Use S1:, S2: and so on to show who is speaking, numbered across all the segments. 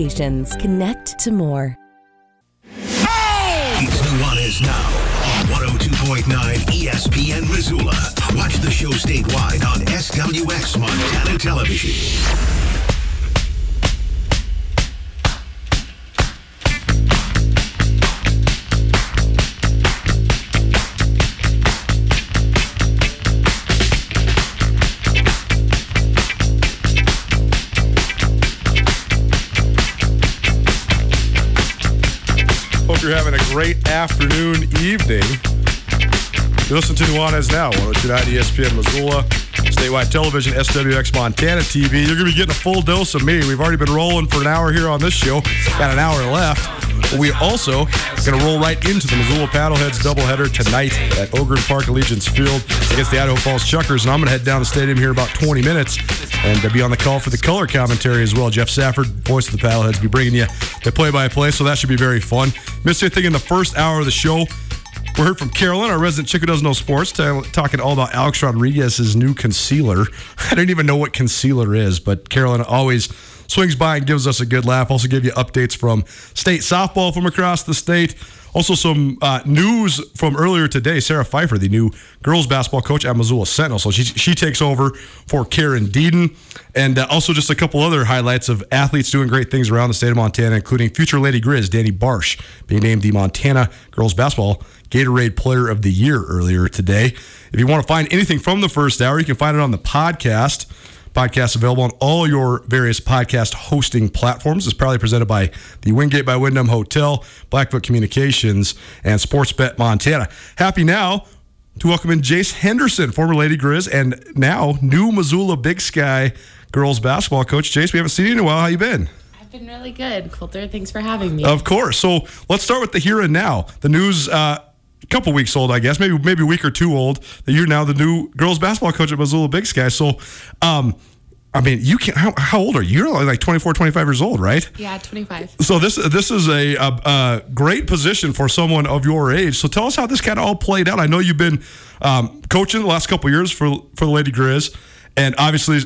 S1: Connect to more.
S2: It's Nuanez now on 102.9 ESPN Missoula. Watch the show statewide on SWX Montana Television.
S3: Great afternoon, evening. You listen to Nuanez now, 1029 ESPN Missoula, statewide television, SWX Montana TV. You're going to be getting a full dose of me. We've already been rolling for an hour here on this show. Got an hour left. We also going to roll right into the Missoula Paddleheads doubleheader tonight at Ogren Park Allegiance Field against the Idaho Falls Chukars. And I'm going to head down the stadium here about 20 minutes and uh, be on the call for the color commentary as well. Jeff Safford, voice of the Paddleheads, be bringing you the play-by-play, so that should be very fun. Missed anything in the first hour of the show? We heard from Carolyn, our resident chick who does know sports, t- talking all about Alex Rodriguez's new concealer. I didn't even know what concealer is, but Carolyn always swings by and gives us a good laugh. Also, give you updates from state softball from across the state. Also, some uh, news from earlier today. Sarah Pfeiffer, the new girls basketball coach at Missoula Sentinel. So she, she takes over for Karen Deden. And uh, also, just a couple other highlights of athletes doing great things around the state of Montana, including future Lady Griz, Danny Barsh, being named the Montana girls basketball Gatorade Player of the Year earlier today. If you want to find anything from the first hour, you can find it on the podcast. Podcast available on all your various podcast hosting platforms. It's proudly presented by the Wingate by Wyndham Hotel, Blackfoot Communications, and Sportsbet Montana. Happy now to welcome in Jace Henderson, former Lady Griz, and now new Missoula Big Sky girls basketball coach. Jace, we haven't seen you in a while. How you been?
S4: I've been really good, Colter. Thanks for having me.
S3: Of course. So let's start with the here and now. The news, uh, couple weeks old, I guess, maybe maybe a week or two old. That you're now the new girls basketball coach at Missoula Big Sky. So, um, I mean, you can. How, how old are you? You're like 24, 25 years old, right?
S4: yeah, 25.
S3: So this this is a, a, a great position for someone of your age. So tell us how this kind of all played out. I know you've been um, coaching the last couple of years for for the Lady Griz, and obviously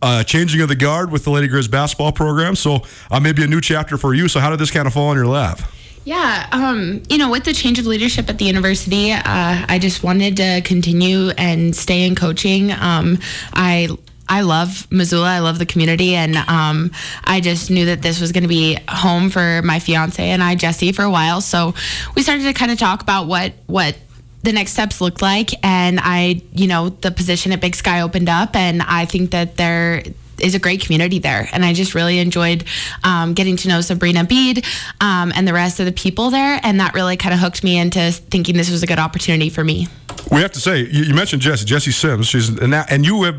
S3: uh, changing of the guard with the Lady Griz basketball program. So uh, maybe a new chapter for you. So how did this kind of fall in your lap?
S4: Yeah, um, you know, with the change of leadership at the university, uh, I just wanted to continue and stay in coaching. Um, I I love Missoula. I love the community, and um, I just knew that this was going to be home for my fiance and I, Jesse, for a while. So we started to kind of talk about what what the next steps looked like, and I, you know, the position at Big Sky opened up, and I think that there is a great community there. And I just really enjoyed um, getting to know Sabrina Bede um, and the rest of the people there. And that really kind of hooked me into thinking this was a good opportunity for me.
S3: We have to say, you, you mentioned Jesse, Jesse Sims. She's and, that, and you have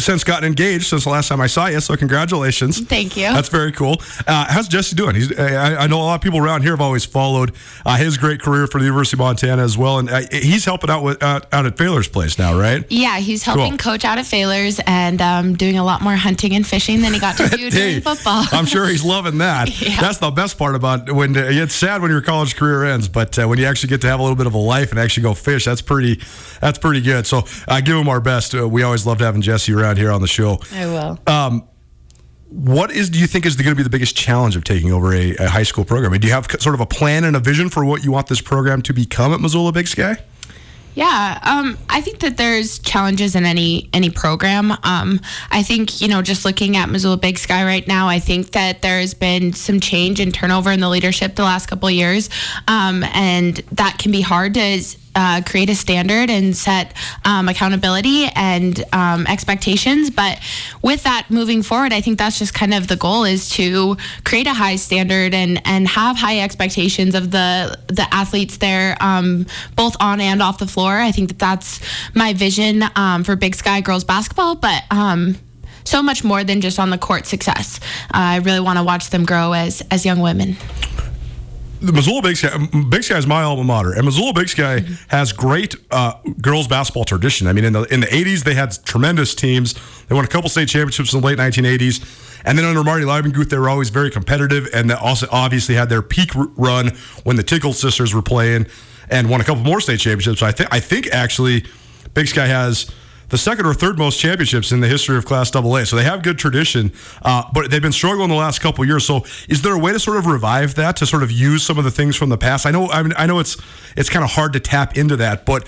S3: since gotten engaged since the last time I saw you. So congratulations.
S4: Thank you.
S3: That's very cool. Uh, how's Jesse doing? He's, I, I, know a lot of people around here have always followed uh, his great career for the University of Montana as well, and uh, he's helping out with out at Failor's place now, right?
S4: Yeah, he's helping cool. coach out at Failor's and um, doing a lot more hunting and fishing than he got to do during football.
S3: I'm sure he's loving that. yeah. That's the best part about when it's sad when your college career ends, but uh, when you actually get to have a little bit of a life and actually go fish, that's pretty that's pretty good. So I uh, give him our best. Uh, we always loved having Jesse around here on the show.
S4: I will.
S3: Um, what is do you think is going to be the biggest challenge of taking over a, a high school program? I mean, do you have sort of a plan and a vision for what you want this program to become at Missoula Big Sky?
S4: Yeah, um, I think that there's challenges in any any program. Um, I think you know, just looking at Missoula Big Sky right now, I think that there has been some change and turnover in the leadership the last couple years, um, and that can be hard to uh, create a standard and set um, accountability and um, expectations. But with that moving forward, I think that's just kind of the goal is to create a high standard and and have high expectations of the the athletes there, um, both on and off the floor. I think that that's my vision um, for Big Sky girls basketball. But um, so much more than just on the court success. Uh, I really want to watch them grow as as young women
S3: the Missoula Big Sky, Big Sky is my alma mater, and Missoula Big Sky has great uh, girls basketball tradition. I mean, in the in the '80s, they had tremendous teams. They won a couple state championships in the late 1980s, and then under Marty Leibenguth, they were always very competitive, and they also obviously had their peak run when the Tickle sisters were playing, and won a couple more state championships. So I think I think actually, Big Sky has the second or third most championships in the history of Class AA. So they have good tradition, uh, but they've been struggling the last couple years. So is there a way to sort of revive that to sort of use some of the things from the past? I know I, mean, I know it's it's kind of hard to tap into that, but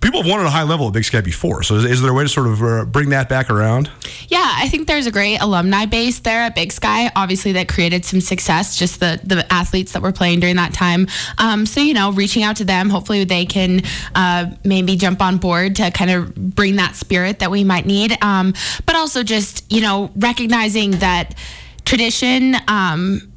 S3: people have won at a high level at Big Sky before. So is, is there a way to sort of uh, bring that back around?
S4: Yeah, I think there's a great alumni base there at Big Sky. Obviously, that created some success. Just the the athletes that were playing during that time. Um, so you know, reaching out to them, hopefully they can uh, maybe jump on board to kind of bring that spirit that we might need. Um, but also just you know recognizing that tradition. Um,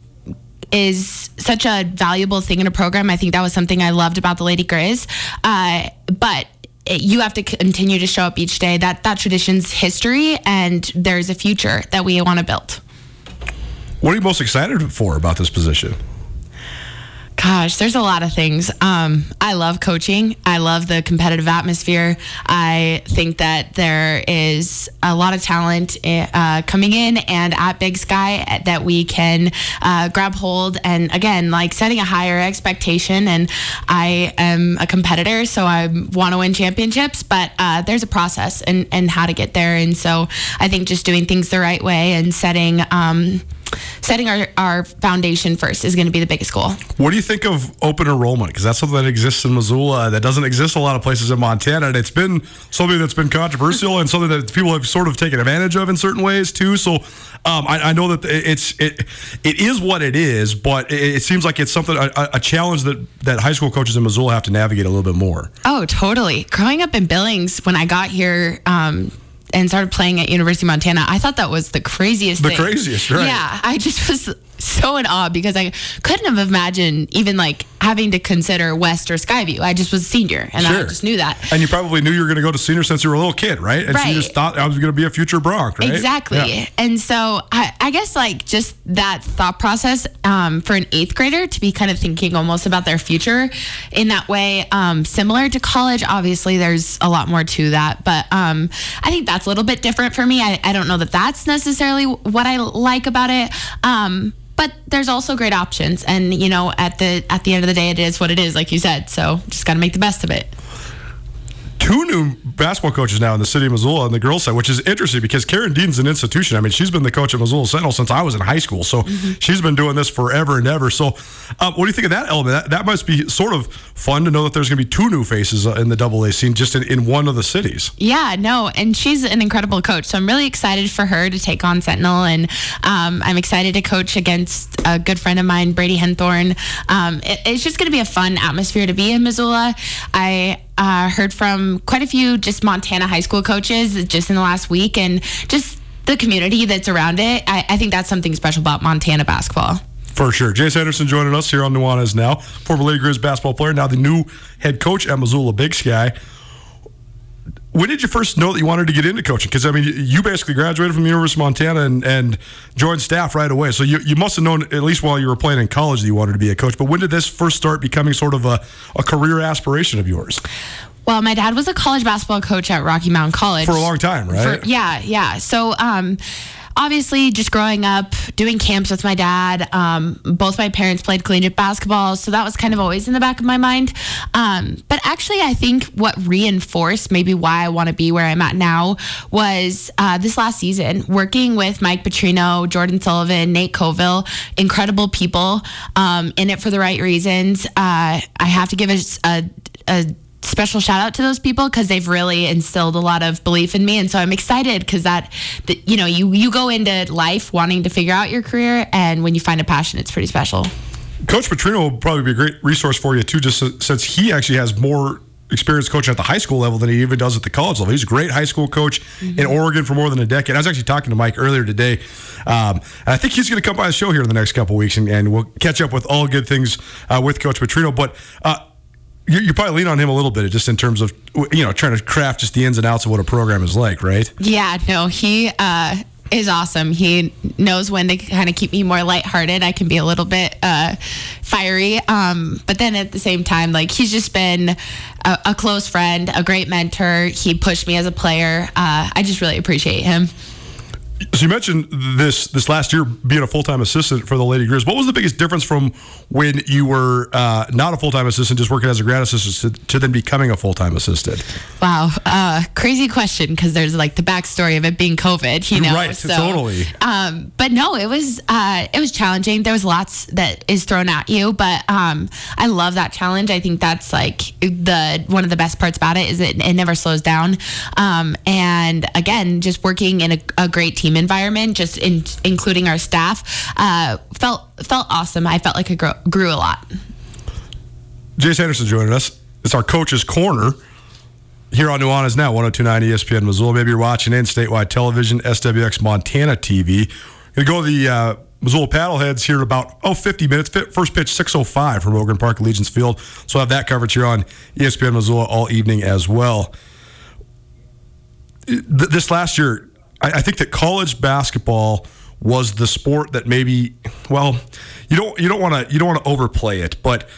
S4: is such a valuable thing in a program. I think that was something I loved about the Lady Griz. Uh, but it, you have to continue to show up each day. That that tradition's history, and there's a future that we want to build.
S3: What are you most excited for about this position?
S4: Gosh, there's a lot of things. Um, I love coaching. I love the competitive atmosphere. I think that there is a lot of talent uh, coming in and at Big Sky that we can uh, grab hold and again, like setting a higher expectation. And I am a competitor, so I want to win championships, but uh, there's a process and, and how to get there. And so I think just doing things the right way and setting, um, setting our, our foundation first is going to be the biggest goal.
S3: What do you think of open enrollment? Because that's something that exists in Missoula that doesn't exist a lot of places in Montana. And it's been something that's been controversial and something that people have sort of taken advantage of in certain ways too. So um, I, I, know that it's it it is what it is, but it, it seems like it's something a, a, challenge that that high school coaches in Missoula have to navigate a little bit more.
S4: Oh, totally. Growing up in Billings, when I got here, um, and started playing at University of Montana, I thought that was the craziest
S3: the
S4: thing.
S3: craziest, right?
S4: Yeah, I just was so in awe because I couldn't have imagined even like having to consider West or Skyview. I just was a senior and sure. I just knew that.
S3: And you probably knew you were going to go to senior since you were a little kid, right? And
S4: right.
S3: so you just thought I was going to be a future Bronc, right?
S4: Exactly. Yeah. And so I, I, guess like just that thought process um, for an eighth grader to be kind of thinking almost about their future in that way, um, similar to college. Obviously, there's a lot more to that, but um, I think that's a little bit different for me. I, I, don't know that that's necessarily what I like about it. But there's also great options. And you know at the at the end of the day it is what it is like you said. So just got to make the best of it
S3: two new basketball coaches now in the city of Missoula on the girls side, which is interesting because Karen Dean's an institution. I mean, she's been the coach at Missoula Sentinel since I was in high school, so mm-hmm. she's been doing this forever and ever. So, um, what do you think of that element? That, that must be sort of fun to know that there's going to be two new faces uh, in the Double A scene just in, in one of the cities.
S4: Yeah, no, and she's an incredible coach. So I'm really excited for her to take on Sentinel, and um, I'm excited to coach against a good friend of mine, Brady Henthorn. Um, it, it's just going to be a fun atmosphere to be in Missoula. I uh, heard from quite a few just Montana high school coaches just in the last week, and just the community that's around it. I, I think that's something special about Montana basketball.
S3: For sure. Jace Henderson joining us here on Nuanez now. Former Lady Griz basketball player, now the new head coach at Missoula Big Sky. When did you first know that you wanted to get into coaching? Because, I mean, you basically graduated from the University of Montana and, and joined staff right away. So you, you must have known, at least while you were playing in college, that you wanted to be a coach. But when did this first start becoming sort of a, a career aspiration of yours?
S4: Well, my dad was a college basketball coach at Rocky Mountain College.
S3: For a long time, right?
S4: For, yeah, yeah. So, um, obviously just growing up doing camps with my dad um, both my parents played collegiate basketball so that was kind of always in the back of my mind. Um, but actually i think what reinforced maybe why i want to be where i'm at now was uh, this last season working with mike petrino jordan sullivan nate coville incredible people um, in it for the right reasons. Uh, i have to give a, a, a special shout out to those people because they've really instilled a lot of belief in me and so i'm excited because that, that you know you you go into life wanting to figure out your career and when you find a passion it's pretty special
S3: coach petrino will probably be a great resource for you too just since he actually has more experience coaching at the high school level than he even does at the college level. He's a great high school coach mm-hmm. in Oregon for more than a decade. I was actually talking to Mike earlier today, um, and I think he's going to come by the show here in the next couple weeks, and, and, we'll catch up with all good things uh, with Coach Petrino. But uh, you, you probably lean on him a little bit just in terms of you know trying to craft just the ins and outs of what a program is like, right?
S4: Yeah, no, he uh, is awesome. He knows when to kind of keep me more lighthearted. I can be a little bit uh, fiery, um, but then at the same time, like he's just been a, a close friend, a great mentor. He pushed me as a player. Uh, I just really appreciate him.
S3: So you mentioned this this last year being a full time assistant for the Lady Griz. What was the biggest difference from when you were uh, not a full time assistant, just working as a grad assistant, to, to then becoming a full time assistant?
S4: Wow, uh, crazy question because there's like the backstory of it being COVID, you know.
S3: Right, so, totally.
S4: Um, but no, it was uh, it was challenging. There was lots that is thrown at you, but um, I love that challenge. I think that's like the one of the best parts about it is it, it never slows down. Um, and again, just working in a, a great team environment, just in, including our staff, uh, felt felt awesome. I felt like I grew, grew a lot.
S3: Jace Henderson joining us. It's our coach's corner here on Nuanez Now, 1029 ESPN Missoula. Maybe you're watching in statewide television, SWX Montana TV. Going to go to the uh, Missoula Paddleheads here in about, oh, 50 minutes. First pitch, 6.05 from Ogren Park Allegiance Field. So I'll have that coverage here on ESPN Missoula all evening as well. This last year, I, I think that college basketball was the sport that maybe, well, you don't you don't want to you don't want to overplay it, but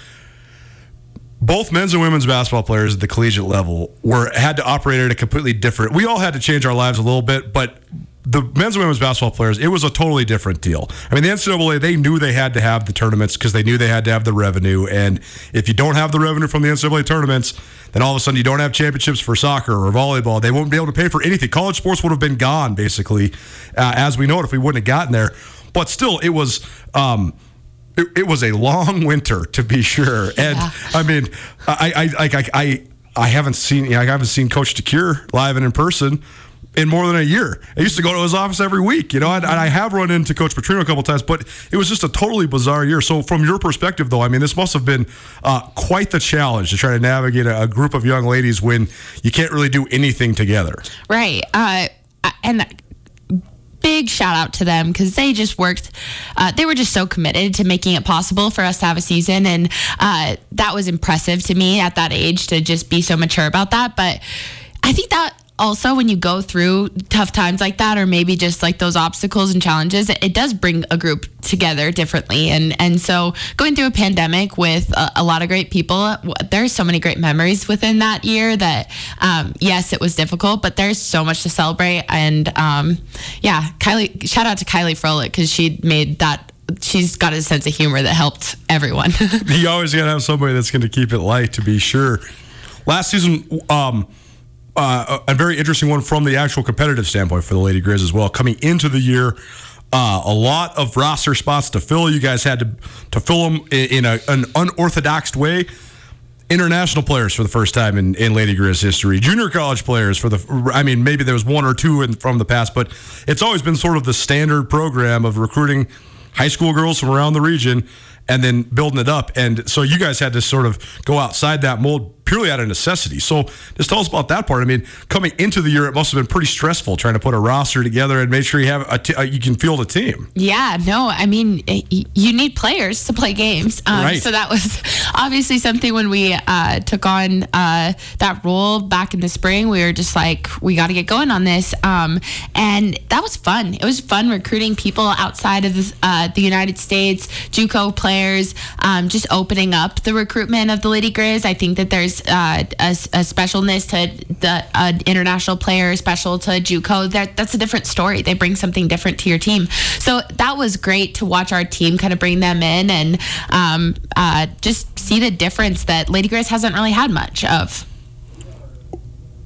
S3: both men's and women's basketball players at the collegiate level were had to operate at a completely different. We all had to change our lives a little bit, but the men's and women's basketball players, it was a totally different deal. I mean, the NCAA, they knew they had to have the tournaments because they knew they had to have the revenue. And if you don't have the revenue from the NCAA tournaments, then all of a sudden you don't have championships for soccer or volleyball. They won't be able to pay for anything. College sports would have been gone, basically, uh, as we know it, if we wouldn't have gotten there. But still, it was. Um, it, it, was a long winter to be sure, and yeah. I mean, I I, I I I haven't seen you know, I haven't seen Coach DeCuire live and in person in more than a year. I used to go to his office every week, you know, and, and I have run into Coach Petrino a couple times, but it was just a totally bizarre year. So, from your perspective, though, I mean, this must have been uh, quite the challenge to try to navigate a, a, group of young ladies when you can't really do anything together.
S4: Right. Uh, and big shout out to them because they just worked. Uh, they were just so committed to making it possible for us to have a season, and uh, that was impressive to me at that age to just be so mature about that. But I think that also when you go through tough times like that or maybe just like those obstacles and challenges it, does bring a group together differently. And and so going through a pandemic with a, a lot of great people there's so many great memories within that year that um, yes it was difficult but there's so much to celebrate. And um, yeah kylie shout out to kylie froelich because she made that she's got a sense of humor that helped everyone.
S3: You always gotta have somebody that's to keep it light to be sure. Last season um, uh, a very interesting one from the actual competitive standpoint for the Lady Griz as well. Coming into the year, uh, a lot of roster spots to fill. You guys had to to fill them in, in a, an unorthodox way. International players for the first time in, in Lady Griz history. Junior college players for the, I mean, maybe there was one or two in, from the past, but it's always been sort of the standard program of recruiting high school girls from around the region and then building it up. And so you guys had to sort of go outside that mold purely out of necessity. So just tell us about that part. I mean, coming into the year, it must have been pretty stressful trying to put a roster together and make sure you have a t- uh, you can field a team.
S4: Yeah, no, I mean, you need players to play games. Um, right. So that was obviously something when we uh, took on uh, that role back in the spring. We were just like, we got to get going on this, um, and that was fun. It was fun recruiting people outside of the, uh, the United States, JUCO players, um, just opening up the recruitment of the Lady Griz. I think that there's uh, a, a, specialness to the uh, international player, special to JUCO. That that's a different story. They bring something different to your team. So that was great to watch our team kind of bring them in and um, uh, just see the difference that Lady Griz hasn't really had much of.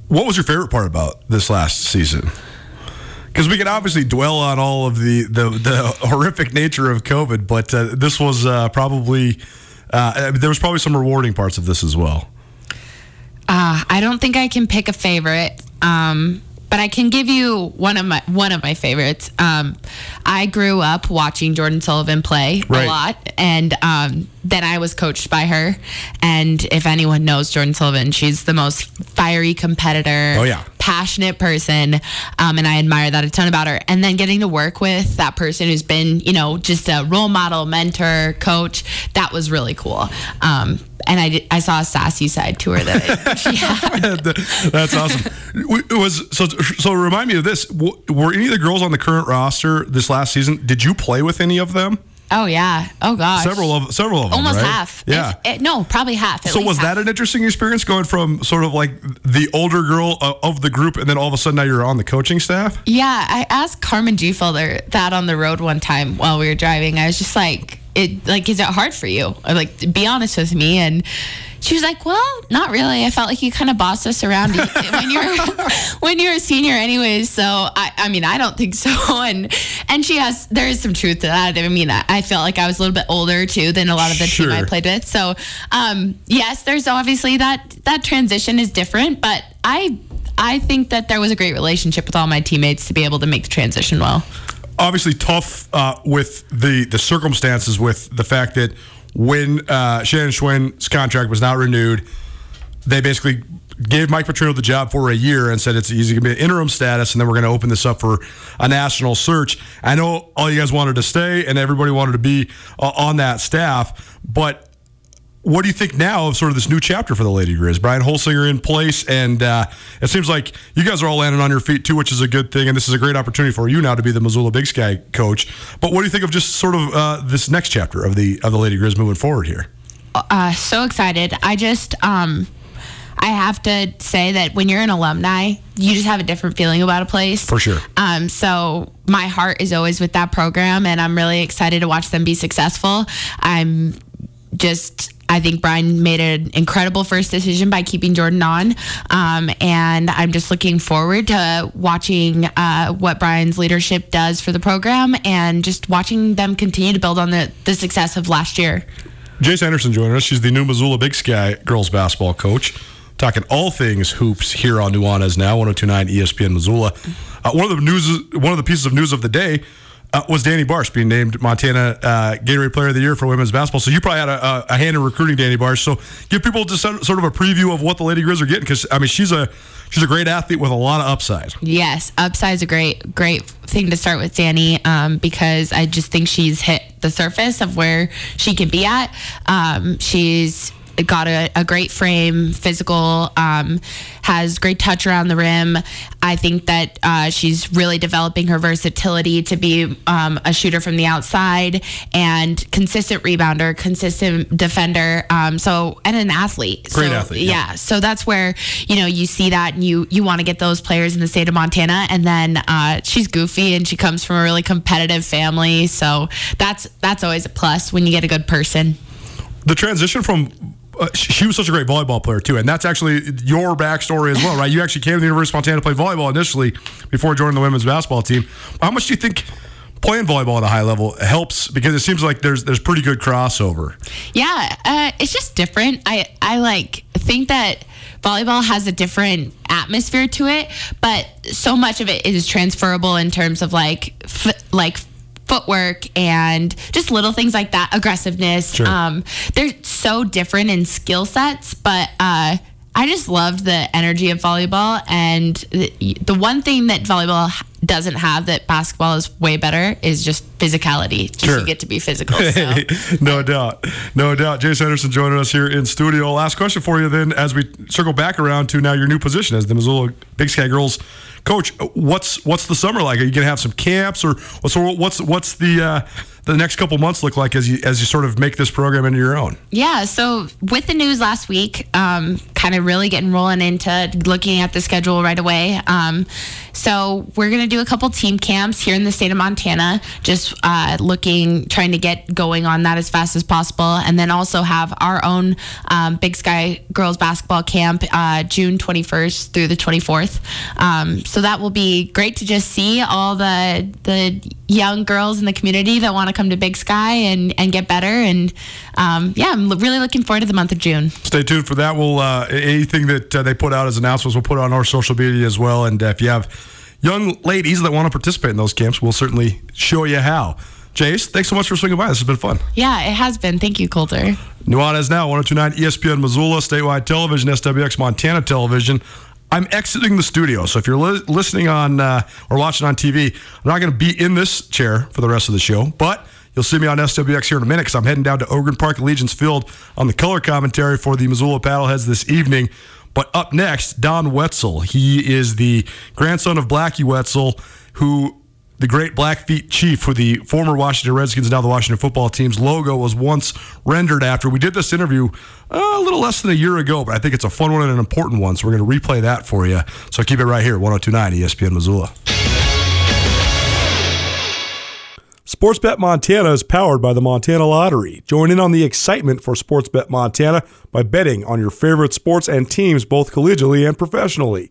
S3: What was your favorite part about this last season? because we can obviously dwell on all of the the, the horrific nature of COVID, but uh, this was uh, probably uh, there was probably some rewarding parts of this as well.
S4: Uh, I don't think I can pick a favorite. Um, but I can give you one of my one of my favorites. Um, I grew up watching Jordan Sullivan play right. a lot, and um, then I was coached by her. And if anyone knows Jordan Sullivan, she's the most fiery competitor.
S3: Oh yeah,
S4: passionate person, um, and I admire that a ton about her. And then getting to work with that person who's been, you know, just a role model, mentor, coach, that was really cool. Um, and I, did, I saw a sassy side to her that she had.
S3: That's awesome. It was so. So remind me of this. Were any of the girls on the current roster this last season? Did you play with any of them?
S4: Oh yeah. Oh gosh.
S3: Several of several of them.
S4: Almost
S3: right?
S4: half.
S3: Yeah.
S4: It, no, probably half.
S3: So was
S4: half.
S3: that an interesting experience going from sort of like the older girl uh, of the group, and then all of a sudden now you're on the coaching staff?
S4: Yeah, I asked Carmen Gfeller that on the road one time while we were driving. I was just like, "It like is it hard for you? Or like, be honest with me." And she was like, "Well, not really. I felt like you kind of bossed us around when you're when you're a senior, anyways." So I, I mean, I don't think so. And and she has there is some truth to that. I mean, I, I felt like I was a little bit older too than a lot of the sure. team I played with. So um, yes, there's obviously that that transition is different, but I I think that there was a great relationship with all my teammates to be able to make the transition well.
S3: Obviously, tough uh, with the the circumstances with the fact that when uh, Shannon Schweyen's contract was not renewed, they basically gave Mike Petrino the job for a year and said it's easy to be an interim status, and then we're going to open this up for a national search. I know all you guys wanted to stay, and everybody wanted to be uh, on that staff, but what do you think now of sort of this new chapter for the Lady Griz? Brian Holsinger in place, and uh, it seems like you guys are all landing on your feet too, which is a good thing. And this is a great opportunity for you now to be the Missoula Big Sky coach. But what do you think of just sort of uh, this next chapter of the of the Lady Griz moving forward here?
S4: Uh, so excited! I just um, I have to say that when you're an alumni, you just have a different feeling about a place.
S3: For sure.
S4: Um, so my heart is always with that program, and I'm really excited to watch them be successful. I'm just I think Brian made an incredible first decision by keeping Jordan on. Um, and I'm just looking forward to watching uh, what Brian's leadership does for the program and just watching them continue to build on the, the success of last year.
S3: Jace Henderson joining us. She's the new Missoula Big Sky girls basketball coach. Talking all things hoops here on Nuanez now, 1029 ESPN Missoula. Uh, one of the news, one of the pieces of news of the day uh, was Danny Barsh being named Montana uh, Gatorade Player of the Year for women's basketball. So you probably had a, a, hand in recruiting Danny Barsh. So give people just sort of a preview of what the Lady Griz are getting because I mean she's a she's a great athlete with a lot of upside.
S4: Yes, upside is a great great thing to start with Danny um, because I just think she's hit the surface of where she can be at. Um, she's got a, a great frame, physical, um, has great touch around the rim. I think that uh, she's really developing her versatility to be um, a shooter from the outside and consistent rebounder, consistent defender. Um, so and an athlete.
S3: Great
S4: so,
S3: athlete.
S4: Yeah. yeah. So that's where you know you see that and you you want to get those players in the state of Montana. And then uh, she's goofy and she comes from a really competitive family. So that's that's always a plus when you get a good person.
S3: The transition from uh, she was such a great volleyball player too, and that's actually your backstory as well, right? You actually came to the University of Montana to play volleyball initially before joining the women's basketball team. How much do you think? Playing volleyball at a high level helps because it seems like there's there's pretty good crossover.
S4: Yeah, uh, it's just different. I I like think that volleyball has a different atmosphere to it, but so much of it is transferable in terms of like f- like footwork and just little things like that, aggressiveness.
S3: Sure.
S4: Um, they're so different in skill sets, but uh, I just loved the energy of volleyball. And the, the one thing that volleyball doesn't have that basketball is way better is just physicality. Just
S3: Sure.
S4: you get to be physical. So.
S3: no doubt. No doubt. Jace Henderson joining us here in studio. Last question for you then as we circle back around to now your new position as the Missoula Big Sky Girls coach. What's what's the summer like? Are you going to have some camps or so what's what's the uh, the next couple months look like as you as you sort of make this program into your own?
S4: Yeah, so with the news last week, um, kind of really getting rolling into looking at the schedule right away. Um, so we're gonna do a couple team camps here in the state of Montana, just uh, looking, trying to get going on that as fast as possible, and then also have our own um, Big Sky girls basketball camp uh, June 21st through the 24th. Um, so that will be great to just see all the the young girls in the community that want to come to Big Sky and and get better. And um, yeah, I'm really looking forward to the month of June.
S3: Stay tuned for that. We'll uh, anything that uh, they put out as announcements, we'll put on our social media as well. And uh, if you have young ladies that want to participate in those camps, we'll certainly show you how. Jace, thanks so much for swinging by. This has been fun.
S4: Yeah, it has been. Thank you, Colter.
S3: Nuanez now, 1029 ESPN Missoula, statewide television, SWX Montana television. I'm exiting the studio, so if you're li- listening on uh, or watching on TV, I'm not going to be in this chair for the rest of the show, but you'll see me on SWX here in a minute because I'm heading down to Ogren Park Allegiance Field on the color commentary for the Missoula Paddleheads this evening. But up next, Don Wetzel. He is the grandson of Blackie Wetzel, who the great Blackfeet Chief, who the former Washington Redskins, now the Washington football team's logo was once rendered after. We did this interview uh, a little less than a year ago, but I think it's a fun one and an important one. So we're going to replay that for you. So keep it right here, 1029 ESPN Missoula. Sportsbet Montana is powered by the Montana Lottery. Join in on the excitement for Sportsbet Montana by betting on your favorite sports and teams both collegially and professionally.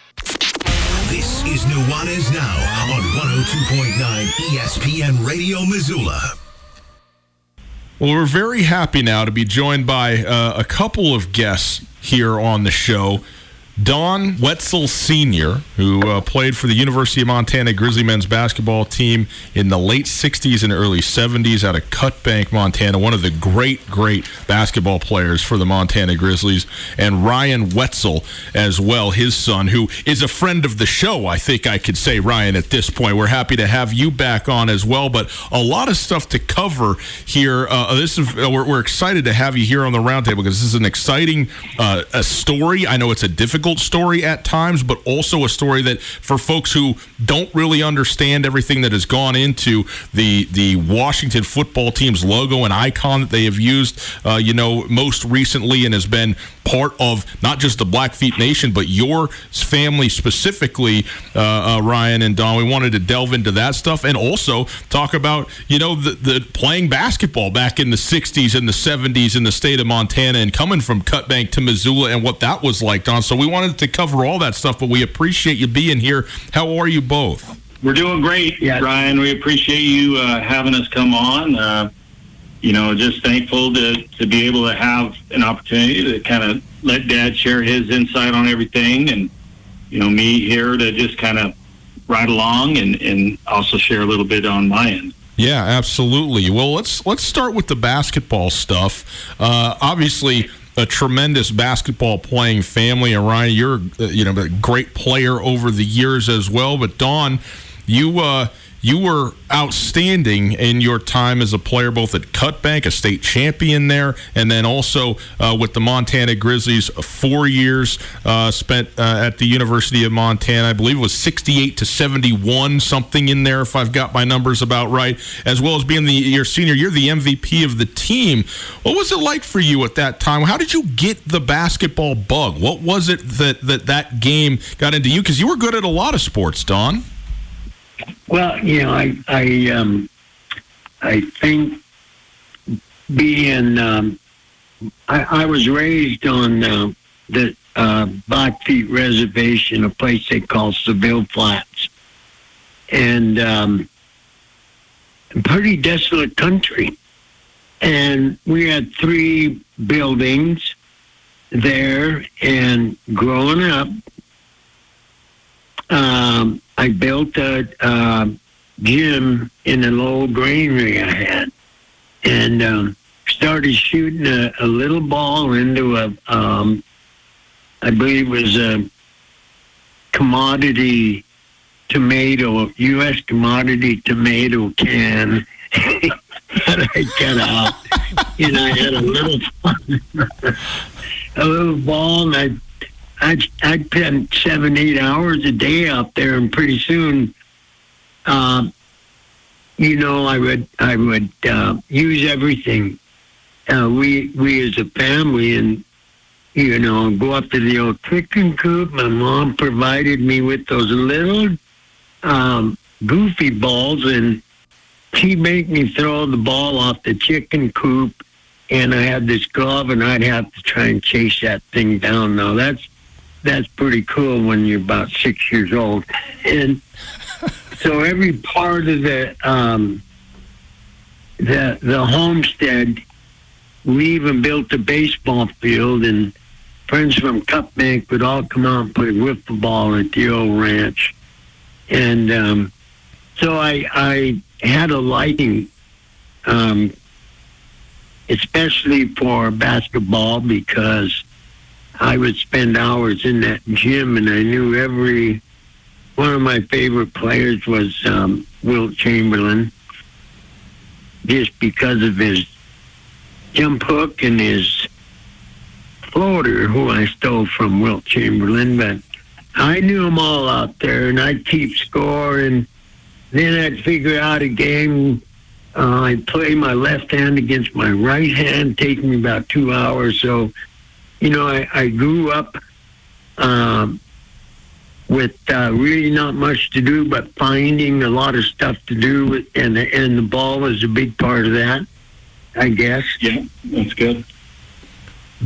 S2: This is Nuanez Now on 102.9 ESPN Radio Missoula.
S5: Well, we're very happy now to be joined by uh, a couple of guests here on the show. Don Wetzel Sr., who uh, played for the University of Montana Grizzly men's basketball team in the late 60s and early 70s out of Cut Bank, Montana, one of the great, great basketball players for the Montana Grizzlies, and Ryan Wetzel as well, his son, who is a friend of the show, I think I could say, Ryan, at this point. We're happy to have you back on as well, but a lot of stuff to cover here. Uh, this is, uh, we're, we're excited to have you here on the roundtable because this is an exciting uh, a story. I know it's a difficult story at times, but also a story that for folks who don't really understand everything that has gone into the the Washington football team's logo and icon that they have used, uh, you know, most recently and has been part of not just the Blackfeet Nation, but your family specifically, uh, uh, Ryan and Don. We wanted to delve into that stuff and also talk about, you know, the, the playing basketball back in the 60s and the 70s in the state of Montana and coming from Cut Bank to Missoula and what that was like, Don. So we wanted to cover all that stuff, but we appreciate you being here. How are you both?
S6: We're doing great, Ryan. We appreciate you uh, having us come on. Uh, you know, just thankful to, to be able to have an opportunity to kind of let Dad share his insight on everything, and you know, me here to just kind of ride along and, and also share a little bit on my end.
S5: Yeah, absolutely. Well, let's let's start with the basketball stuff. Uh, obviously, a tremendous basketball playing family. And Ryan, you're uh, you know a great player over the years as well. But Don, You uh, you were outstanding in your time as a player, both at Cut Bank, a state champion there, and then also uh, with the Montana Grizzlies. Four years uh, spent uh, at the University of Montana. I believe it was 68 to 71, something in there, if I've got my numbers about right. As well as being the your senior year, the MVP of the team. What was it like for you at that time? How did you get the basketball bug? What was it that that, that game got into you? Because you were good at a lot of sports, Don.
S7: Well, you know, I I um, I think being um, I, I was raised on uh, the uh, Blackfeet Reservation, a place they call Seville Flats, and um, pretty desolate country. And we had three buildings there, and growing up, um, I built a uh, gym in a little granary I had, and um, started shooting a, a little ball into a, um, I believe it was a commodity tomato, U.S. commodity tomato can that I cut out, and I had a little a little ball, and I I'd, I'd spend seven, eight hours a day out there, and pretty soon, uh, you know, I would I would uh, use everything. Uh, we we as a family, and you know, go up to the old chicken coop. My mom provided me with those little um, goofy balls, and she made me throw the ball off the chicken coop. And I had this glove, and I'd have to try and chase that thing down. Now that's that's pretty cool when you're about six years old. And so every part of the um, the the homestead, we even built a baseball field, and friends from Cut Bank would all come out and play wiffle ball at the old ranch. And um, so I I had a liking, um, especially for basketball because I would spend hours in that gym, and I knew every one of my favorite players was um, Wilt Chamberlain, just because of his jump hook and his floater, who I stole from Wilt Chamberlain. But I knew them all out there, and I'd keep score, and then I'd figure out a game. Uh, I'd play my left hand against my right hand, taking me about two hours. So you know, I, I grew up um, with uh, really not much to do, but finding a lot of stuff to do, and and the ball was a big part of that. I guess.
S6: Yeah, that's good.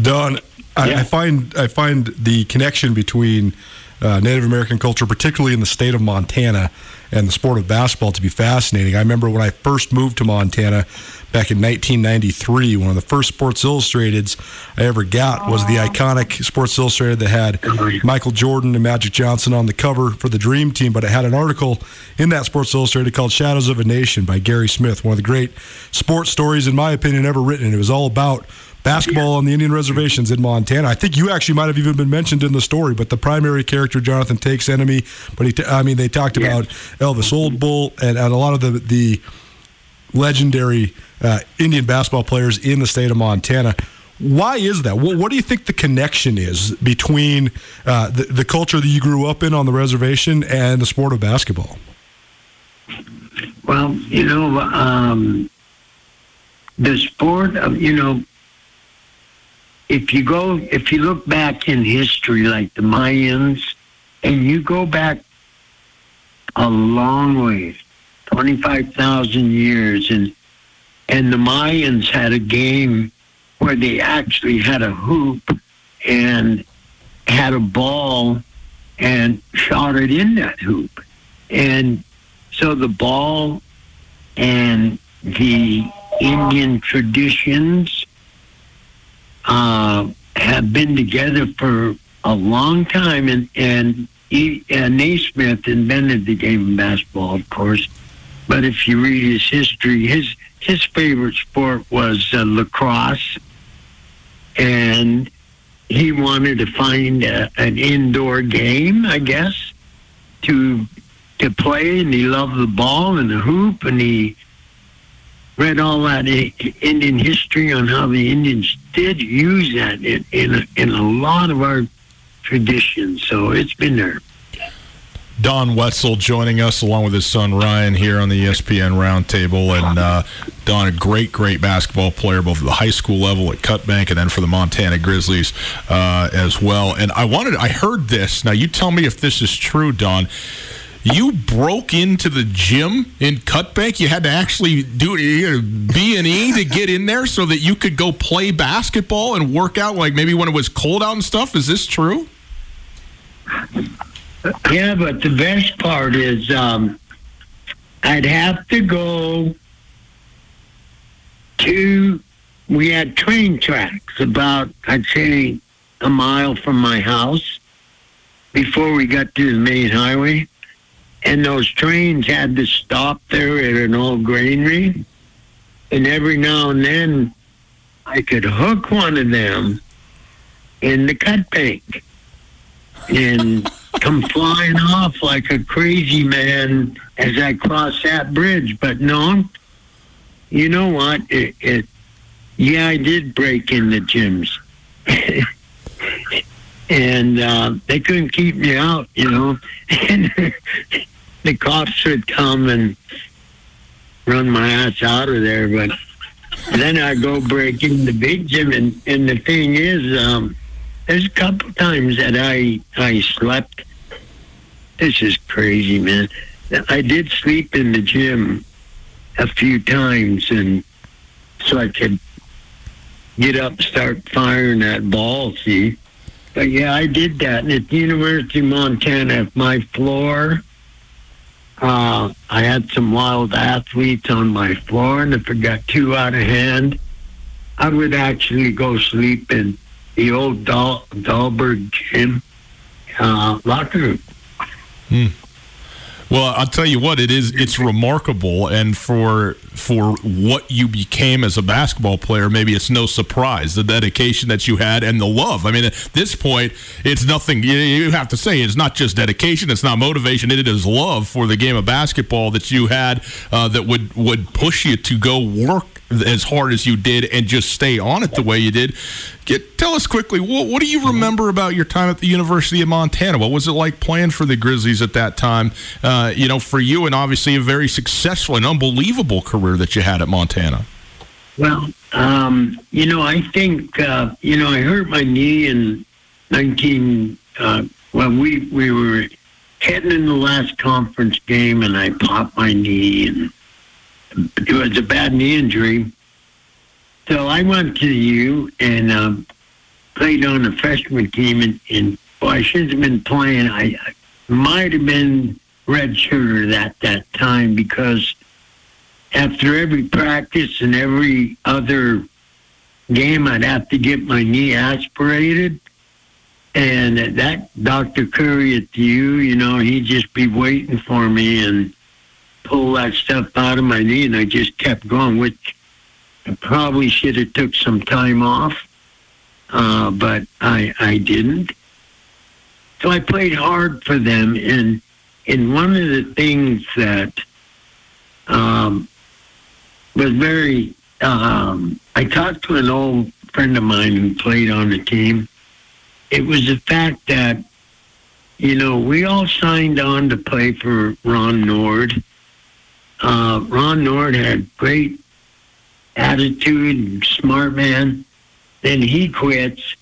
S3: Don, I,
S6: Yeah.
S3: I find I find the connection between uh, Native American culture, particularly in the state of Montana, and the sport of basketball to be fascinating. I remember when I first moved to Montana back in 1993, one of the first Sports Illustrateds I ever got was the iconic Sports Illustrated that had Michael Jordan and Magic Johnson on the cover for the Dream Team, but it had an article in that Sports Illustrated called Shadows of a Nation by Gary Smith, one of the great sports stories, in my opinion, ever written. It was all about basketball on the Indian reservations in Montana. I think you actually might have even been mentioned in the story, but the primary character, Jonathan Takes Enemy, but he, t- I mean, they talked
S7: Yeah.
S3: about Elvis Old Bull and, and a lot of the, the legendary uh, Indian basketball players in the state of Montana. Why is that? What, what do you think the connection is between uh, the, the culture that you grew up in on the reservation and the sport of basketball?
S7: Well, you know, um, the sport of you know, if you go, if you look back in history, like the Mayans, and you go back a long ways, twenty five thousand years, and and the Mayans had a game where they actually had a hoop and had a ball and shot it in that hoop, and so the ball and the Indian traditions uh, have been together for a long time, and and he, uh, Naismith invented the game of basketball, of course. But if you read his history, his his favorite sport was uh, lacrosse, and he wanted to find a, an indoor game, I guess, to to play, and he loved the ball and the hoop, and he read all that Indian history on how the Indians did use that in in a, in a lot of our traditions. So it's been there.
S5: Don Wetzel joining us along with his son Ryan here on the ESPN Roundtable. And uh, Don, a great, great basketball player, both at the high school level at Cut Bank and then for the Montana Grizzlies uh, as well. And I wanted, I heard this. Now, you tell me if this is true, Don. You broke into the gym in Cut Bank. You had to actually do B and E to get in there so that you could go play basketball and work out, like maybe when it was cold out and stuff. Is this true?
S7: Yeah, but the best part is um, I'd have to go to. We had train tracks about, I'd say, a mile from my house before we got to the main highway. And those trains had to stop there at an old granary. And every now and then, I could hook one of them in the cut bank and come flying off like a crazy man as I cross that bridge. But no, you know what? It, it yeah, I did break in the gyms. and uh, they couldn't keep me out, you know. And the cops would come and run my ass out of there. But then I go break in the big gym, and, and the thing is, um, there's a couple times that I I slept. This is crazy, man. I did sleep in the gym a few times, and so I could get up, start firing that ball. See, but yeah, I did that. And at the University of Montana, my floor, uh, I had some wild athletes on my floor, and if it got too out of hand, I would actually go sleep in the old Dahl, Dahlberg gym uh, locker room.
S5: Well, I'll tell you what, it is it's remarkable and for for what you became as a basketball player, maybe it's no surprise the dedication that you had and the love. I mean, at this point, it's nothing you, have to say it's not just dedication, it's not motivation, it is love for the game of basketball that you had uh, that would would push you to go work as hard as you did and just stay on it the way you did. Get tell us quickly what, what do you remember about your time at the University of Montana? What was it like playing for the Grizzlies at that time? Uh, you know, for you and obviously a very successful and unbelievable career that you had at Montana.
S7: Well, um, you know, I think uh, you know I hurt my knee in nineteen. Uh, well, we we were heading in the last conference game, and I popped my knee, and it was a bad knee injury. So I went to U and um, played on the freshman team, and, and well, I should have been playing. I, I might have been red shooter at that time because after every practice and every other game, I'd have to get my knee aspirated. And that Dr. Curry at the U, you know, he'd just be waiting for me and pull that stuff out of my knee, and I just kept going, which I probably should have took some time off, uh, but I I didn't. So I played hard for them, and and one of the things that um, was very um, I talked to an old friend of mine who played on the team. It was the fact that you know we all signed on to play for Ron Nord. Uh, Ron Nord had great attitude, smart man. Then he quits.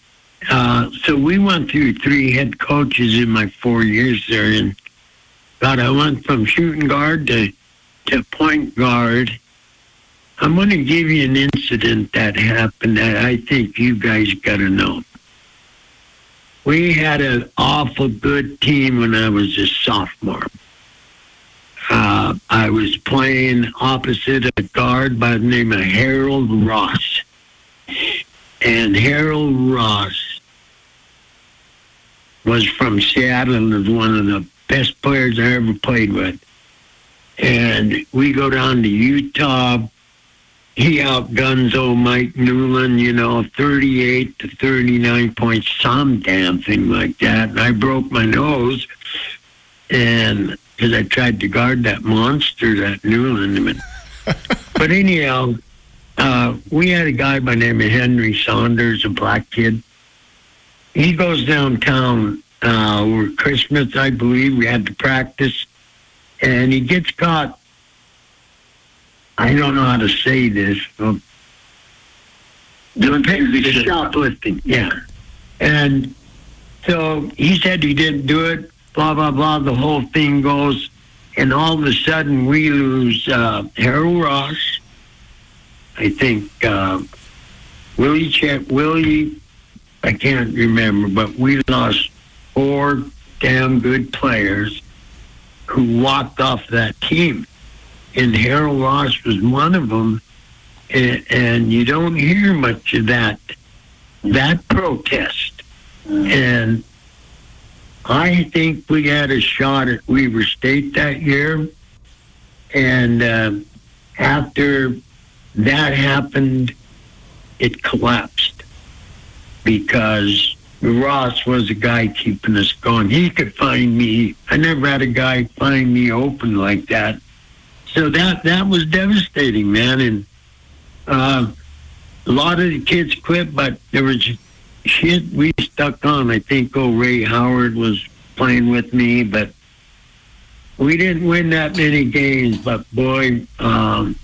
S7: Uh, so we went through three head coaches in my four years there, and God, I went from shooting guard to to point guard. I'm going to give you an incident that happened that I think you guys got to know. We had an awful good team when I was a sophomore. Uh, I was playing opposite a guard by the name of Harold Ross. And Harold Ross was from Seattle and was one of the best players I ever played with. And we go down to Utah. He outguns old Mike Newlin, you know, 38 to 39 points, some damn thing like that. And I broke my nose. And because I tried to guard that monster at Newlin. but anyhow, uh, we had a guy by the name of Henry Saunders, a black kid. He goes downtown uh, over Christmas, I believe. We had to practice, and he gets caught. I don't know how to say this. But
S6: Doing things he
S7: the shoplifting, yeah. And so he said he didn't do it, blah, blah, blah. The whole thing goes. And all of a sudden, we lose uh, Harold Ross. I think uh, Willie Chet, Willie, I can't remember, but we lost four damn good players who walked off that team. And Harold Ross was one of them. And, and you don't hear much of that that protest. And I think we had a shot at Weber State that year. And uh, after that happened, it collapsed because Ross was a guy keeping us going. He could find me. I never had a guy find me open like that. So that that was devastating, man. And uh, a lot of the kids quit, but there was shit we stuck on. I think old Ray Howard was playing with me, but we didn't win that many games. But boy, um,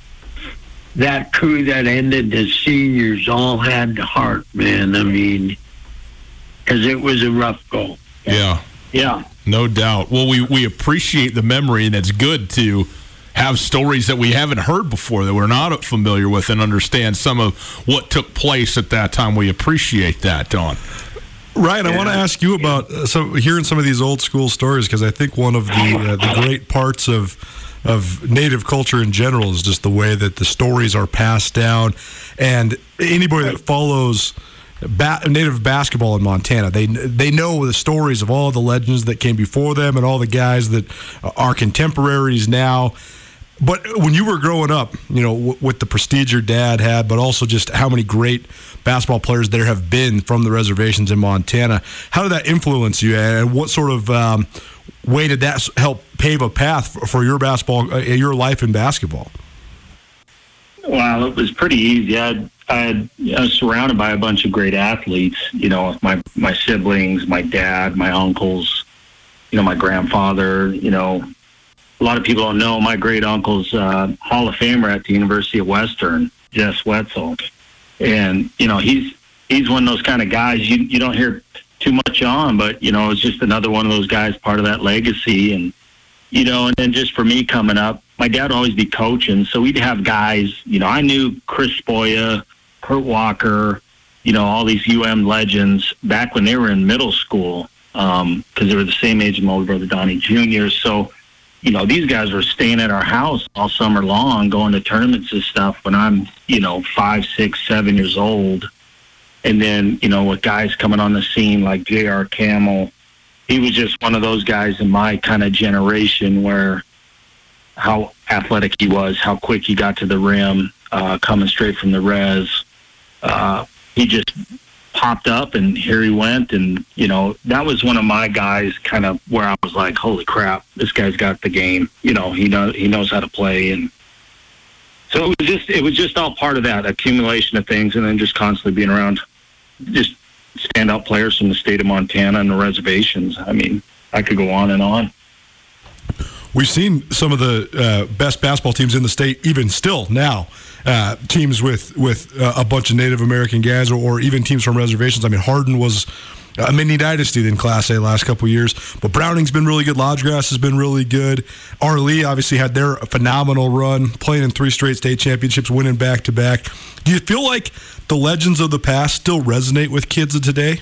S7: that crew that ended, the seniors all had the heart, man. I mean, because it was a rough goal.
S5: Yeah.
S7: Yeah.
S5: No doubt. Well, we, we appreciate the memory, and it's good to have stories that we haven't heard before that we're not familiar with and understand some of what took place at that time. We appreciate that, Don.
S3: Ryan, I want to ask you about uh, so hearing some of these old school stories because I think one of the uh, the great parts of of native culture in general is just the way that the stories are passed down, and anybody that follows. Ba- native basketball in Montana. They they know the stories of all the legends that came before them and all the guys that are contemporaries now. But when you were growing up, you know, w- with the prestige your dad had, but also just how many great basketball players there have been from the reservations in Montana, how did that influence you, and what sort of um, way did that help pave a path for, your basketball, uh, your life in basketball?
S6: Well, it was pretty easy. I had, I had I was surrounded by a bunch of great athletes. You know, my my siblings, my dad, my uncles, you know, my grandfather. You know, a lot of people don't know my great uncle's uh, Hall of Famer at the University of Western, Jess Wetzel, and you know he's he's one of those kind of guys you you don't hear too much on, but you know it's just another one of those guys, part of that legacy, and you know, and then just for me coming up, my dad would always be coaching, so we'd have guys. You know, I knew Chris Boya, Kurt Walker, you know, all these UM legends back when they were in middle school because they were the same age as my older brother Donnie Jr. So, you know, these guys were staying at our house all summer long, going to tournaments and stuff. When I'm, you know, five, six, seven years old, and then you know, with guys coming on the scene like J.R. Camel, he was just one of those guys in my kind of generation where how athletic he was, how quick he got to the rim, uh, coming straight from the res. Uh, he just popped up and here he went. And, you know, that was one of my guys kind of where I was like, holy crap, this guy's got the game. You know, he knows, he knows how to play. And so it was just, it was just all part of that accumulation of things and then just constantly being around just standout players from the state of Montana and the reservations. I mean, I could go on and on.
S3: We've seen some of the uh, best basketball teams in the state, even still now. Uh, teams with with uh, a bunch of Native American guys, or, or even teams from reservations. I mean, Hardin was a mini dynasty in Class A last couple years, but Browning's been really good. Lodgegrass has been really good. Arlee obviously had their phenomenal run, playing in three straight state championships, winning back to back. Do you feel like the legends of the past still resonate with kids of today?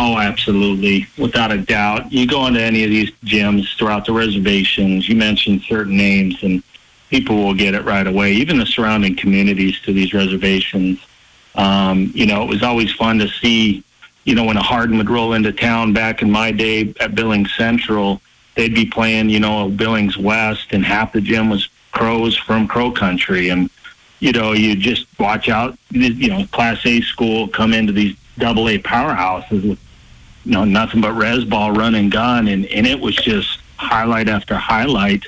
S6: Oh, absolutely, without a doubt. You go into any of these gyms throughout the reservations. You mention certain names, and people will get it right away. Even the surrounding communities to these reservations. Um, you know, it was always fun to see. You know, when a Hardin would roll into town back in my day at Billings Central, they'd be playing. You know, Billings West, and half the gym was crows from Crow Country, and you know, you just watch out. You know, Class A school come into these Double A powerhouses with you know nothing but res ball, run and gun, and and it was just highlight after highlight,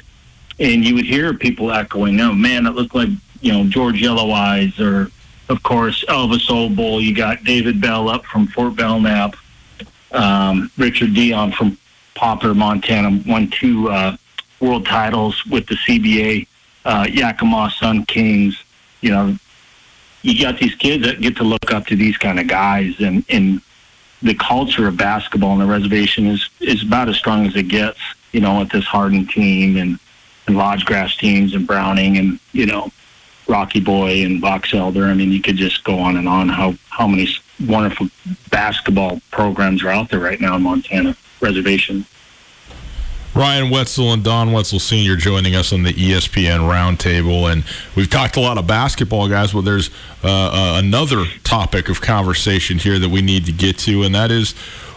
S6: and you would hear people echoing, "Oh man, it looked like you know George Yellow Eyes," or of course Elvis Old Bull. You got David Bell up from Fort Belknap, um, Richard Dion from Poplar, Montana, won two uh, world titles with the CBA. Uh, Yakima Sun Kings, you know, you got these kids that get to look up to these kind of guys, and and the culture of basketball on the reservation is is about as strong as it gets. You know, with this Hardin team and and Lodge Grass teams and Browning and you know Rocky Boy and Box Elder. I mean, you could just go on and on. How how many wonderful basketball programs are out there right now in Montana reservation.
S5: Ryan Wetzel and Don Wetzel Sr. joining us on the ESPN Roundtable. And we've talked a lot of basketball, guys, but there's uh, uh, another topic of conversation here that we need to get to, and that is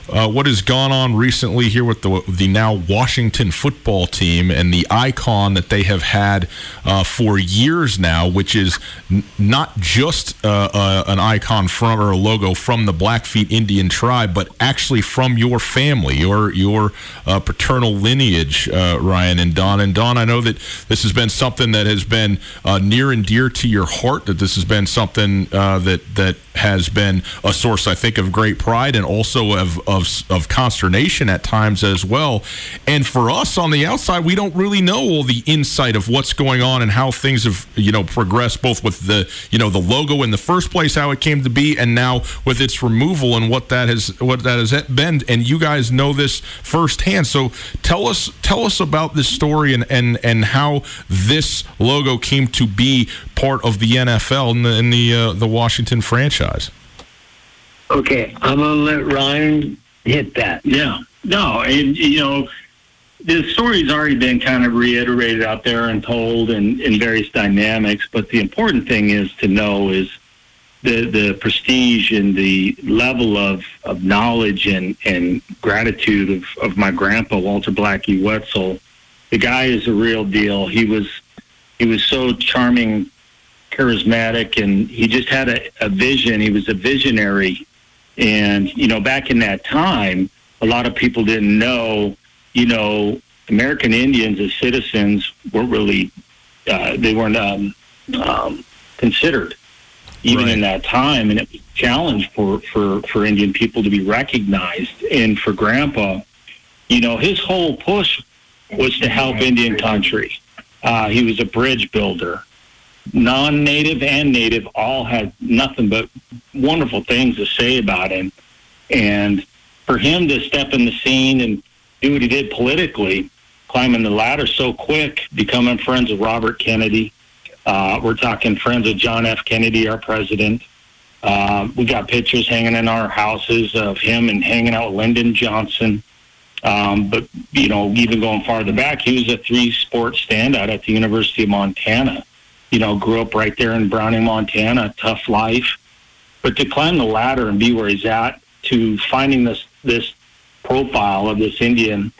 S5: uh, what has gone on recently here with the the now Washington football team and the icon that they have had uh, for years now, which is n- not just uh, uh an icon from or a logo from the Blackfeet Indian tribe, but actually from your family, your your uh, paternal lineage, uh, Ryan and Don. And Don, I know that this has been something that has been near and dear to your heart. That this has been something that that has been a source, I think, of great pride and also of of, of consternation at times as well. And for us on the outside, we don't really know all the insight of what's going on and how things have you know progressed, both with the you know the logo in the first place, how it came to be, and now with its removal and what that has what that has been. And you guys know this firsthand. So tell us tell us about this story and and and how this logo came to be part of the NFL and the, in the uh, the Washington franchise.
S7: Okay, I'm gonna let Ryan hit that.
S6: Yeah. No, and you know, the story's already been kind of reiterated out there and told in, in various dynamics, but the important thing is to know is the the prestige and the level of, of knowledge and, and gratitude of, of my grandpa, Walter Blackie Wetzel. The guy is a real deal. He was he was so charming, charismatic, and he just had a, a vision. He was a visionary and, you know, back in that time, a lot of people didn't know, you know, American Indians as citizens weren't really, uh, they weren't um, um, considered even right. in that time. And it was a challenge for, for, for Indian people to be recognized. And for Grandpa, you know, his whole push was to help Indian country. Uh, he was a bridge builder non-native and native all had nothing but wonderful things to say about him. And for him to step in the scene and do what he did politically climbing the ladder so quick becoming friends with robert kennedy uh, we're talking friends with john f. Kennedy our president. Uh, we got pictures hanging in our houses of him and hanging out with lyndon johnson. Um, but you know even going farther back he was a three sport standout at the university of montana you know, grew up right there in Browning, Montana, tough life. But to climb the ladder and be where he's at, to finding this this profile of this Indian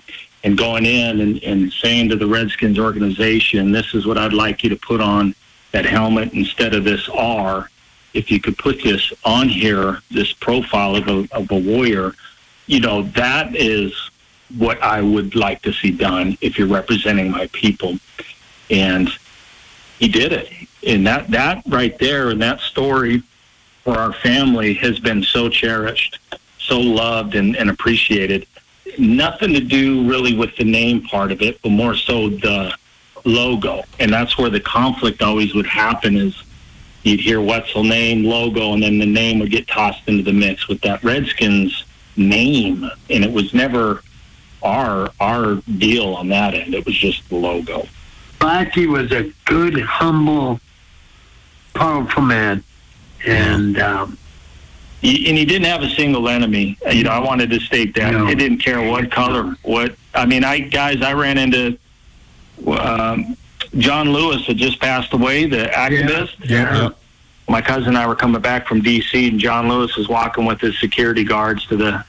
S6: and going in and, and saying to the Redskins organization, this is what I'd like you to put on that helmet instead of this R. If you could put this on here, this profile of a, of a warrior, you know, that is what I would like to see done if you're representing my people. And he did it. And that, that right there and that story for our family has been so cherished, so loved and, and appreciated. Nothing to do really with the name part of it, but more so the logo. And that's where the conflict always would happen is you'd hear Wetzel name, logo, and then the name would get tossed into the mix with that Redskins name. And it was never our our deal on that end. It was just the logo.
S7: Blackie was a good, humble, powerful man, and um,
S6: he, and he didn't have a single enemy. You know, I wanted to state that
S7: No.
S6: it didn't care what color, what. I mean, I guys, I ran into um, John Lewis had just passed away, the activist.
S3: Yeah.
S6: My cousin and I were coming back from D.C. and John Lewis was walking with his security guards to the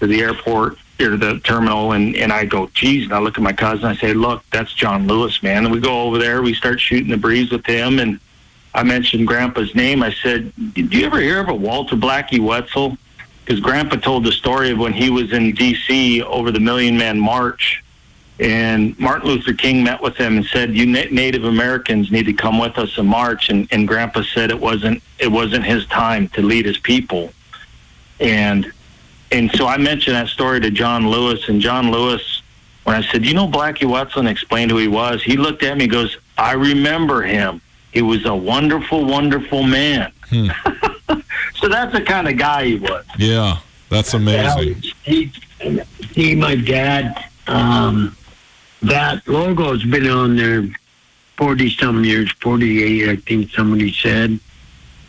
S6: to the airport or the terminal, and and I go, geez, and I look at my cousin, I say, look, that's John Lewis, man. And we go over there, we start shooting the breeze with him, and I mentioned Grandpa's name. I said, did you ever hear of a Walter Blackie Wetzel? Because Grandpa told the story of when he was in D.C. over the Million Man March, and Martin Luther King met with him and said, "You Na- Native Americans need to come with us and march." And, and Grandpa said it wasn't it wasn't his time to lead his people, and and so I mentioned that story to John Lewis, and John Lewis, when I said, "You know Blackie Watson," explained who he was, he looked at me and goes, "I remember him. He was a wonderful, wonderful man." so that's the kind of guy he was.
S5: Yeah, that's amazing.
S7: He, he, my dad, um, that logo's been on there 40 some years, 48, I think somebody said.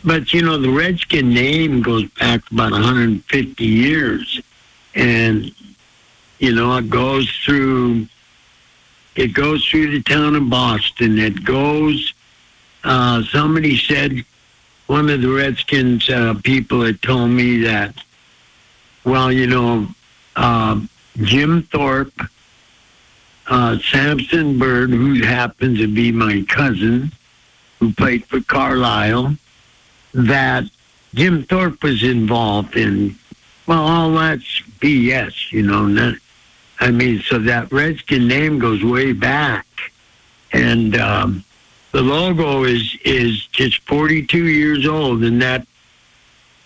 S7: But, you know, the Redskin name goes back about 150 years. And, you know, it goes through, it goes through the town of Boston. It goes, uh, somebody said, one of the Redskins uh, people had told me that well, you know, uh, Jim Thorpe, uh, Samson Bird, who happens to be my cousin, who played for Carlisle, that Jim Thorpe was involved in, well, all that's BS, you know. Not, I mean, so that Redskin name goes way back. And um, the logo is, is just 42 years old, and that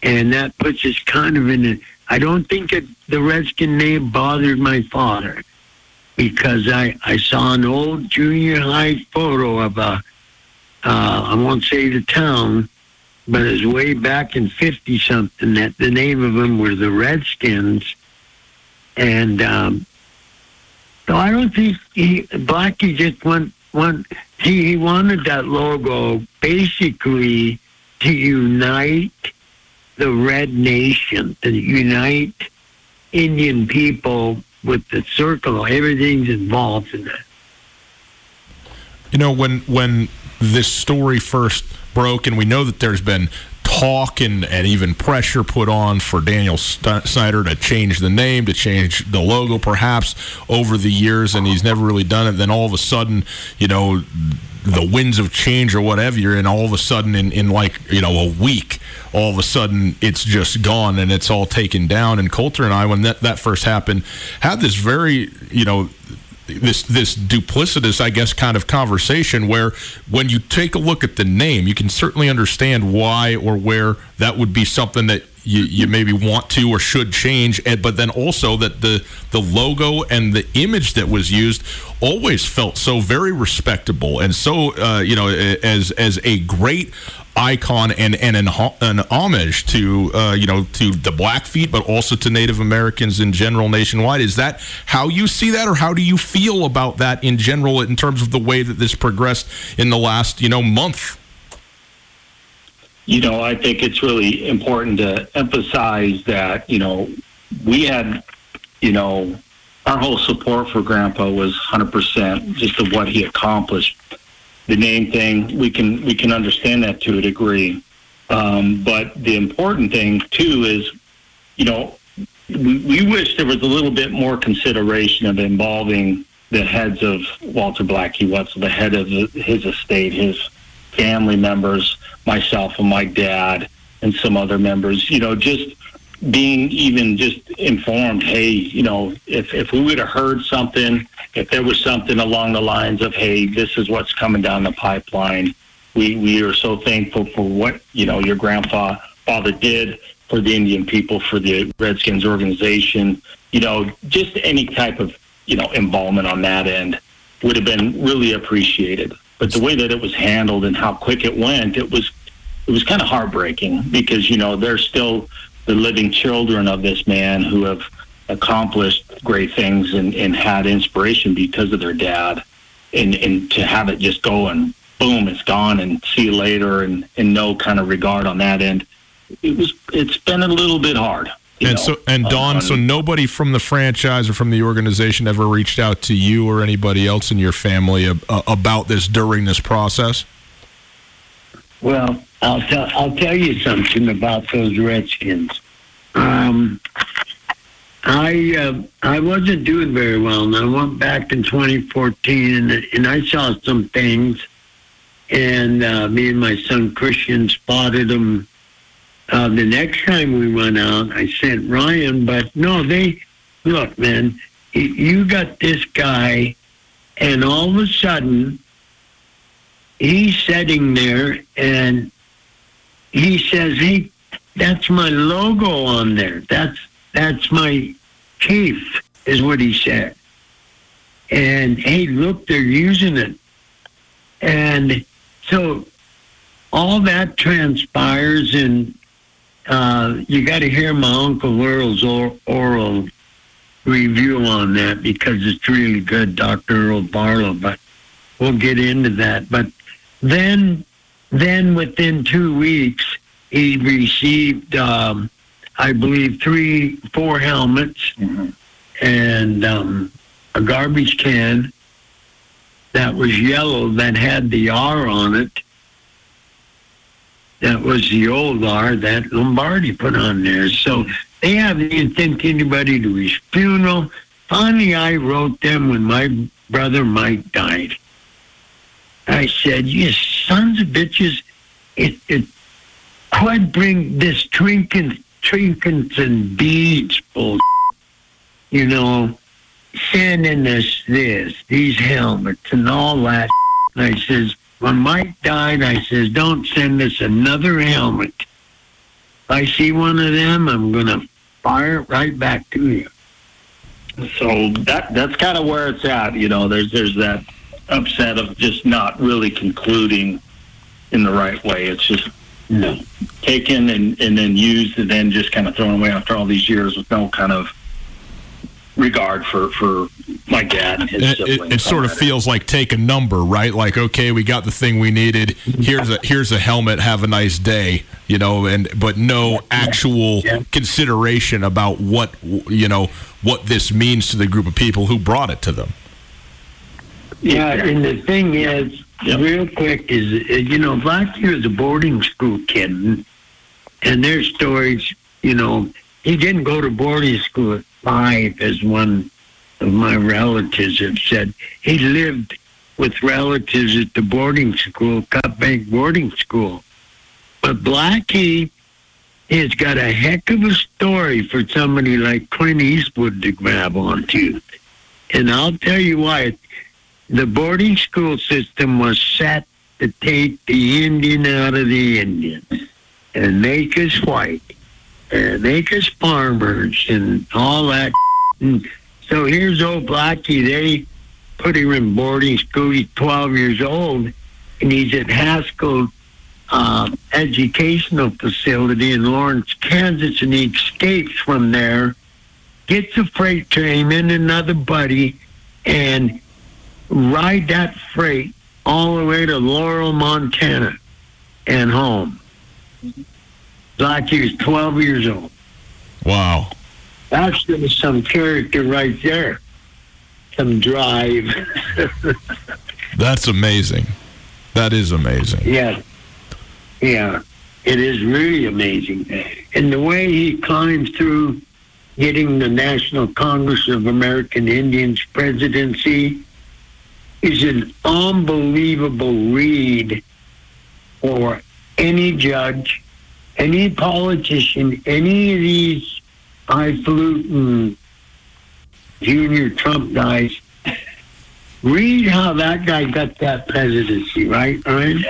S7: and that puts us kind of in a. I don't think it, the Redskin name bothered my father because I, I saw an old junior high photo of a, uh, I won't say the town, but it was way back in 50 something that the name of them were the Redskins. And um, so I don't think he, Blackie just went, went he, he wanted that logo basically to unite the Red Nation, to unite Indian people with the circle. Everything's involved in that.
S5: You know, when when this story first broke, and we know that there's been talk and, and even pressure put on for Daniel Snyder to change the name, to change the logo, perhaps over the years, and he's never really done it. Then all of a sudden, you know, the winds of change or whatever, and all of a sudden, in, in like you know a week, all of a sudden it's just gone and it's all taken down. And Colter and I, when that, that first happened, had this very you know this this duplicitous, I guess, kind of conversation where when you take a look at the name, you can certainly understand why or where that would be something that you, you maybe want to or should change, and, but then also that the the logo and the image that was used always felt so very respectable and so uh, you know as as a great icon and and an, an homage to uh, you know to the Blackfeet, but also to Native Americans in general nationwide. Is that how you see that, or how do you feel about that in general in terms of the way that this progressed in the last you know month?
S6: You know, I think it's really important to emphasize that, you know, we had, you know, our whole support for Grandpa was 100% just of what he accomplished. The name thing, we can we can understand that to a degree, um, but the important thing too is, you know, we, we wish there was a little bit more consideration of involving the heads of Walter Blackie Wetzel, the head of his estate, his family members, myself and my dad, and some other members. You know, just being even just informed. Hey, you know, if if we would have heard something, if there was something along the lines of, hey, this is what's coming down the pipeline. We we are so thankful for what you know your grandpa father did for the Indian people, for the Redskins organization. You know, just any type of you know involvement on that end would have been really appreciated. But the way that it was handled and how quick it went, it was it was kind of heartbreaking because you know they're still the living children of this man who have accomplished great things and, and had inspiration because of their dad and and to have it just go and boom it's gone and see you later and, and no kind of regard on that end it was it's been a little bit hard.
S5: And
S6: know,
S5: so, and Don,
S6: on-
S5: so nobody from the franchise or from the organization ever reached out to you or anybody else in your family ab- uh, about this during this process.
S7: Well, I'll tell I'll tell you something about those Redskins. Um, I uh, I wasn't doing very well, and I went back in 2014, and, and I saw some things, and uh, me and my son Christian spotted them. Uh, the next time we went out, I sent Ryan, but no, they look, man, you got this guy, and all of a sudden he's sitting there and he says, "Hey, that's my logo on there. That's that's my chief," is what he said. And hey, look, they're using it, and so all that transpires, and uh, you got to hear my uncle Earl's or- oral review on that because it's really good, Doctor Earl Barlow. But we'll get into that. But then then within two weeks he received um, i believe three four helmets and um, a garbage can that was yellow that had the r on it that was the old r that lombardi put on there so they haven't sent anybody to his funeral finally i wrote them when my brother mike died I said, "You sons of bitches! It it quit bring this trinkets, trinkets and beads bull. You know, sending us this, these helmets and all that." And I says, when Mike died, I says, "Don't send us another helmet. If I see one of them, I'm gonna fire it right back to you."
S6: so that that's kind of where it's at. You know, there's there's that upset of just not really concluding in the right way. It's just
S7: No.
S6: taken and, and then used and then just kind of thrown away after all these years with no kind of regard for, for my dad and his
S5: It, it,
S6: siblings.
S5: it sort of feels like take a number, right? Like, okay, we got the thing we needed. Here's a here's a helmet. Have a nice day, you know. And but no actual consideration about what you know what this means to the group of people who brought it to them.
S7: Yeah, and the thing is,
S6: Yep.
S7: real quick, is uh, you know, Blackie was a boarding school kid, and, and their stories, you know, he didn't go to boarding school at five, as one of my relatives have said. He lived with relatives at the boarding school, Cut Bank boarding school. But Blackie has got a heck of a story for somebody like Clint Eastwood to grab onto. And I'll tell you why the boarding school system was set to take the Indian out of the Indian and make us white and make us farmers and all that. And so here's old Blackie. They put him in boarding school. He's 12 years old and he's at Haskell uh, Educational Facility in Lawrence, Kansas, and he escapes from there, gets a freight train and another buddy, and ride that freight all the way to Laurel, Montana, and home. Like he was 12 years old.
S5: Wow.
S7: That's just some character right there. Some drive.
S5: That's amazing. That is amazing.
S7: yeah. Yeah. It is really amazing. And the way he climbed through getting the National Congress of American Indians presidency is an unbelievable read for any judge, any politician, any of these highfalutin junior Trump guys. Read how that guy got that presidency, right, Ryan?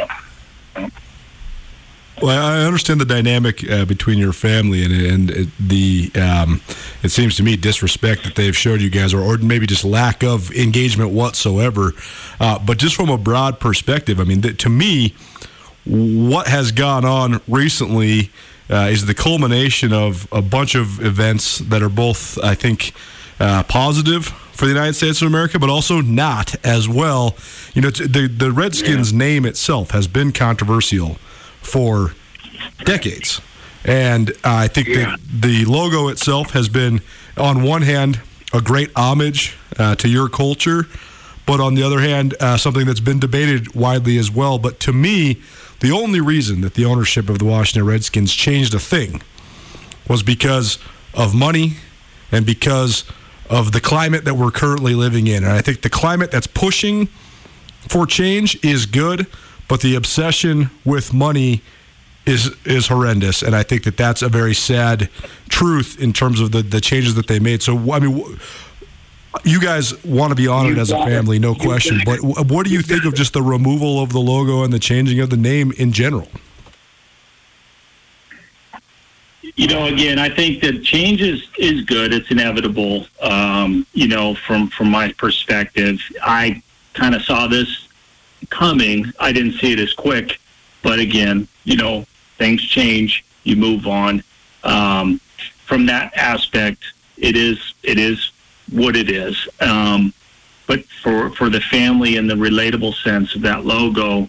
S3: Well, I understand the dynamic uh, between your family and and the um, it seems to me disrespect that they've showed you guys, or, or maybe just lack of engagement whatsoever. Uh, but just from a broad perspective, I mean, th- to me, what has gone on recently uh, is the culmination of a bunch of events that are both, I think, uh, positive for the United States of America, but also not as well. You know, t- the the Redskins name itself has been controversial for decades. And uh, I think
S7: Yeah.
S3: that the logo itself has been, on one hand, a great homage uh, to your culture, but on the other hand, uh, something that's been debated widely as well. But to me, the only reason that the ownership of the Washington Redskins changed a thing was because of money and because of the climate that we're currently living in. And I think the climate that's pushing for change is good, but the obsession with money is is horrendous, and I think that that's a very sad truth in terms of the the changes that they made. So I mean. You guys want to be honored as a family, no question. But what do you think of just the removal of the logo and the changing of the name in general?
S6: you know, again, I think that change is, is good. It's inevitable. Um, you know, from from my perspective, I kind of saw this coming. I didn't see it as quick, but again, you know, things change. You move on. Um, from that aspect, it is it is what it is. Um, but for for the family and the relatable sense of that logo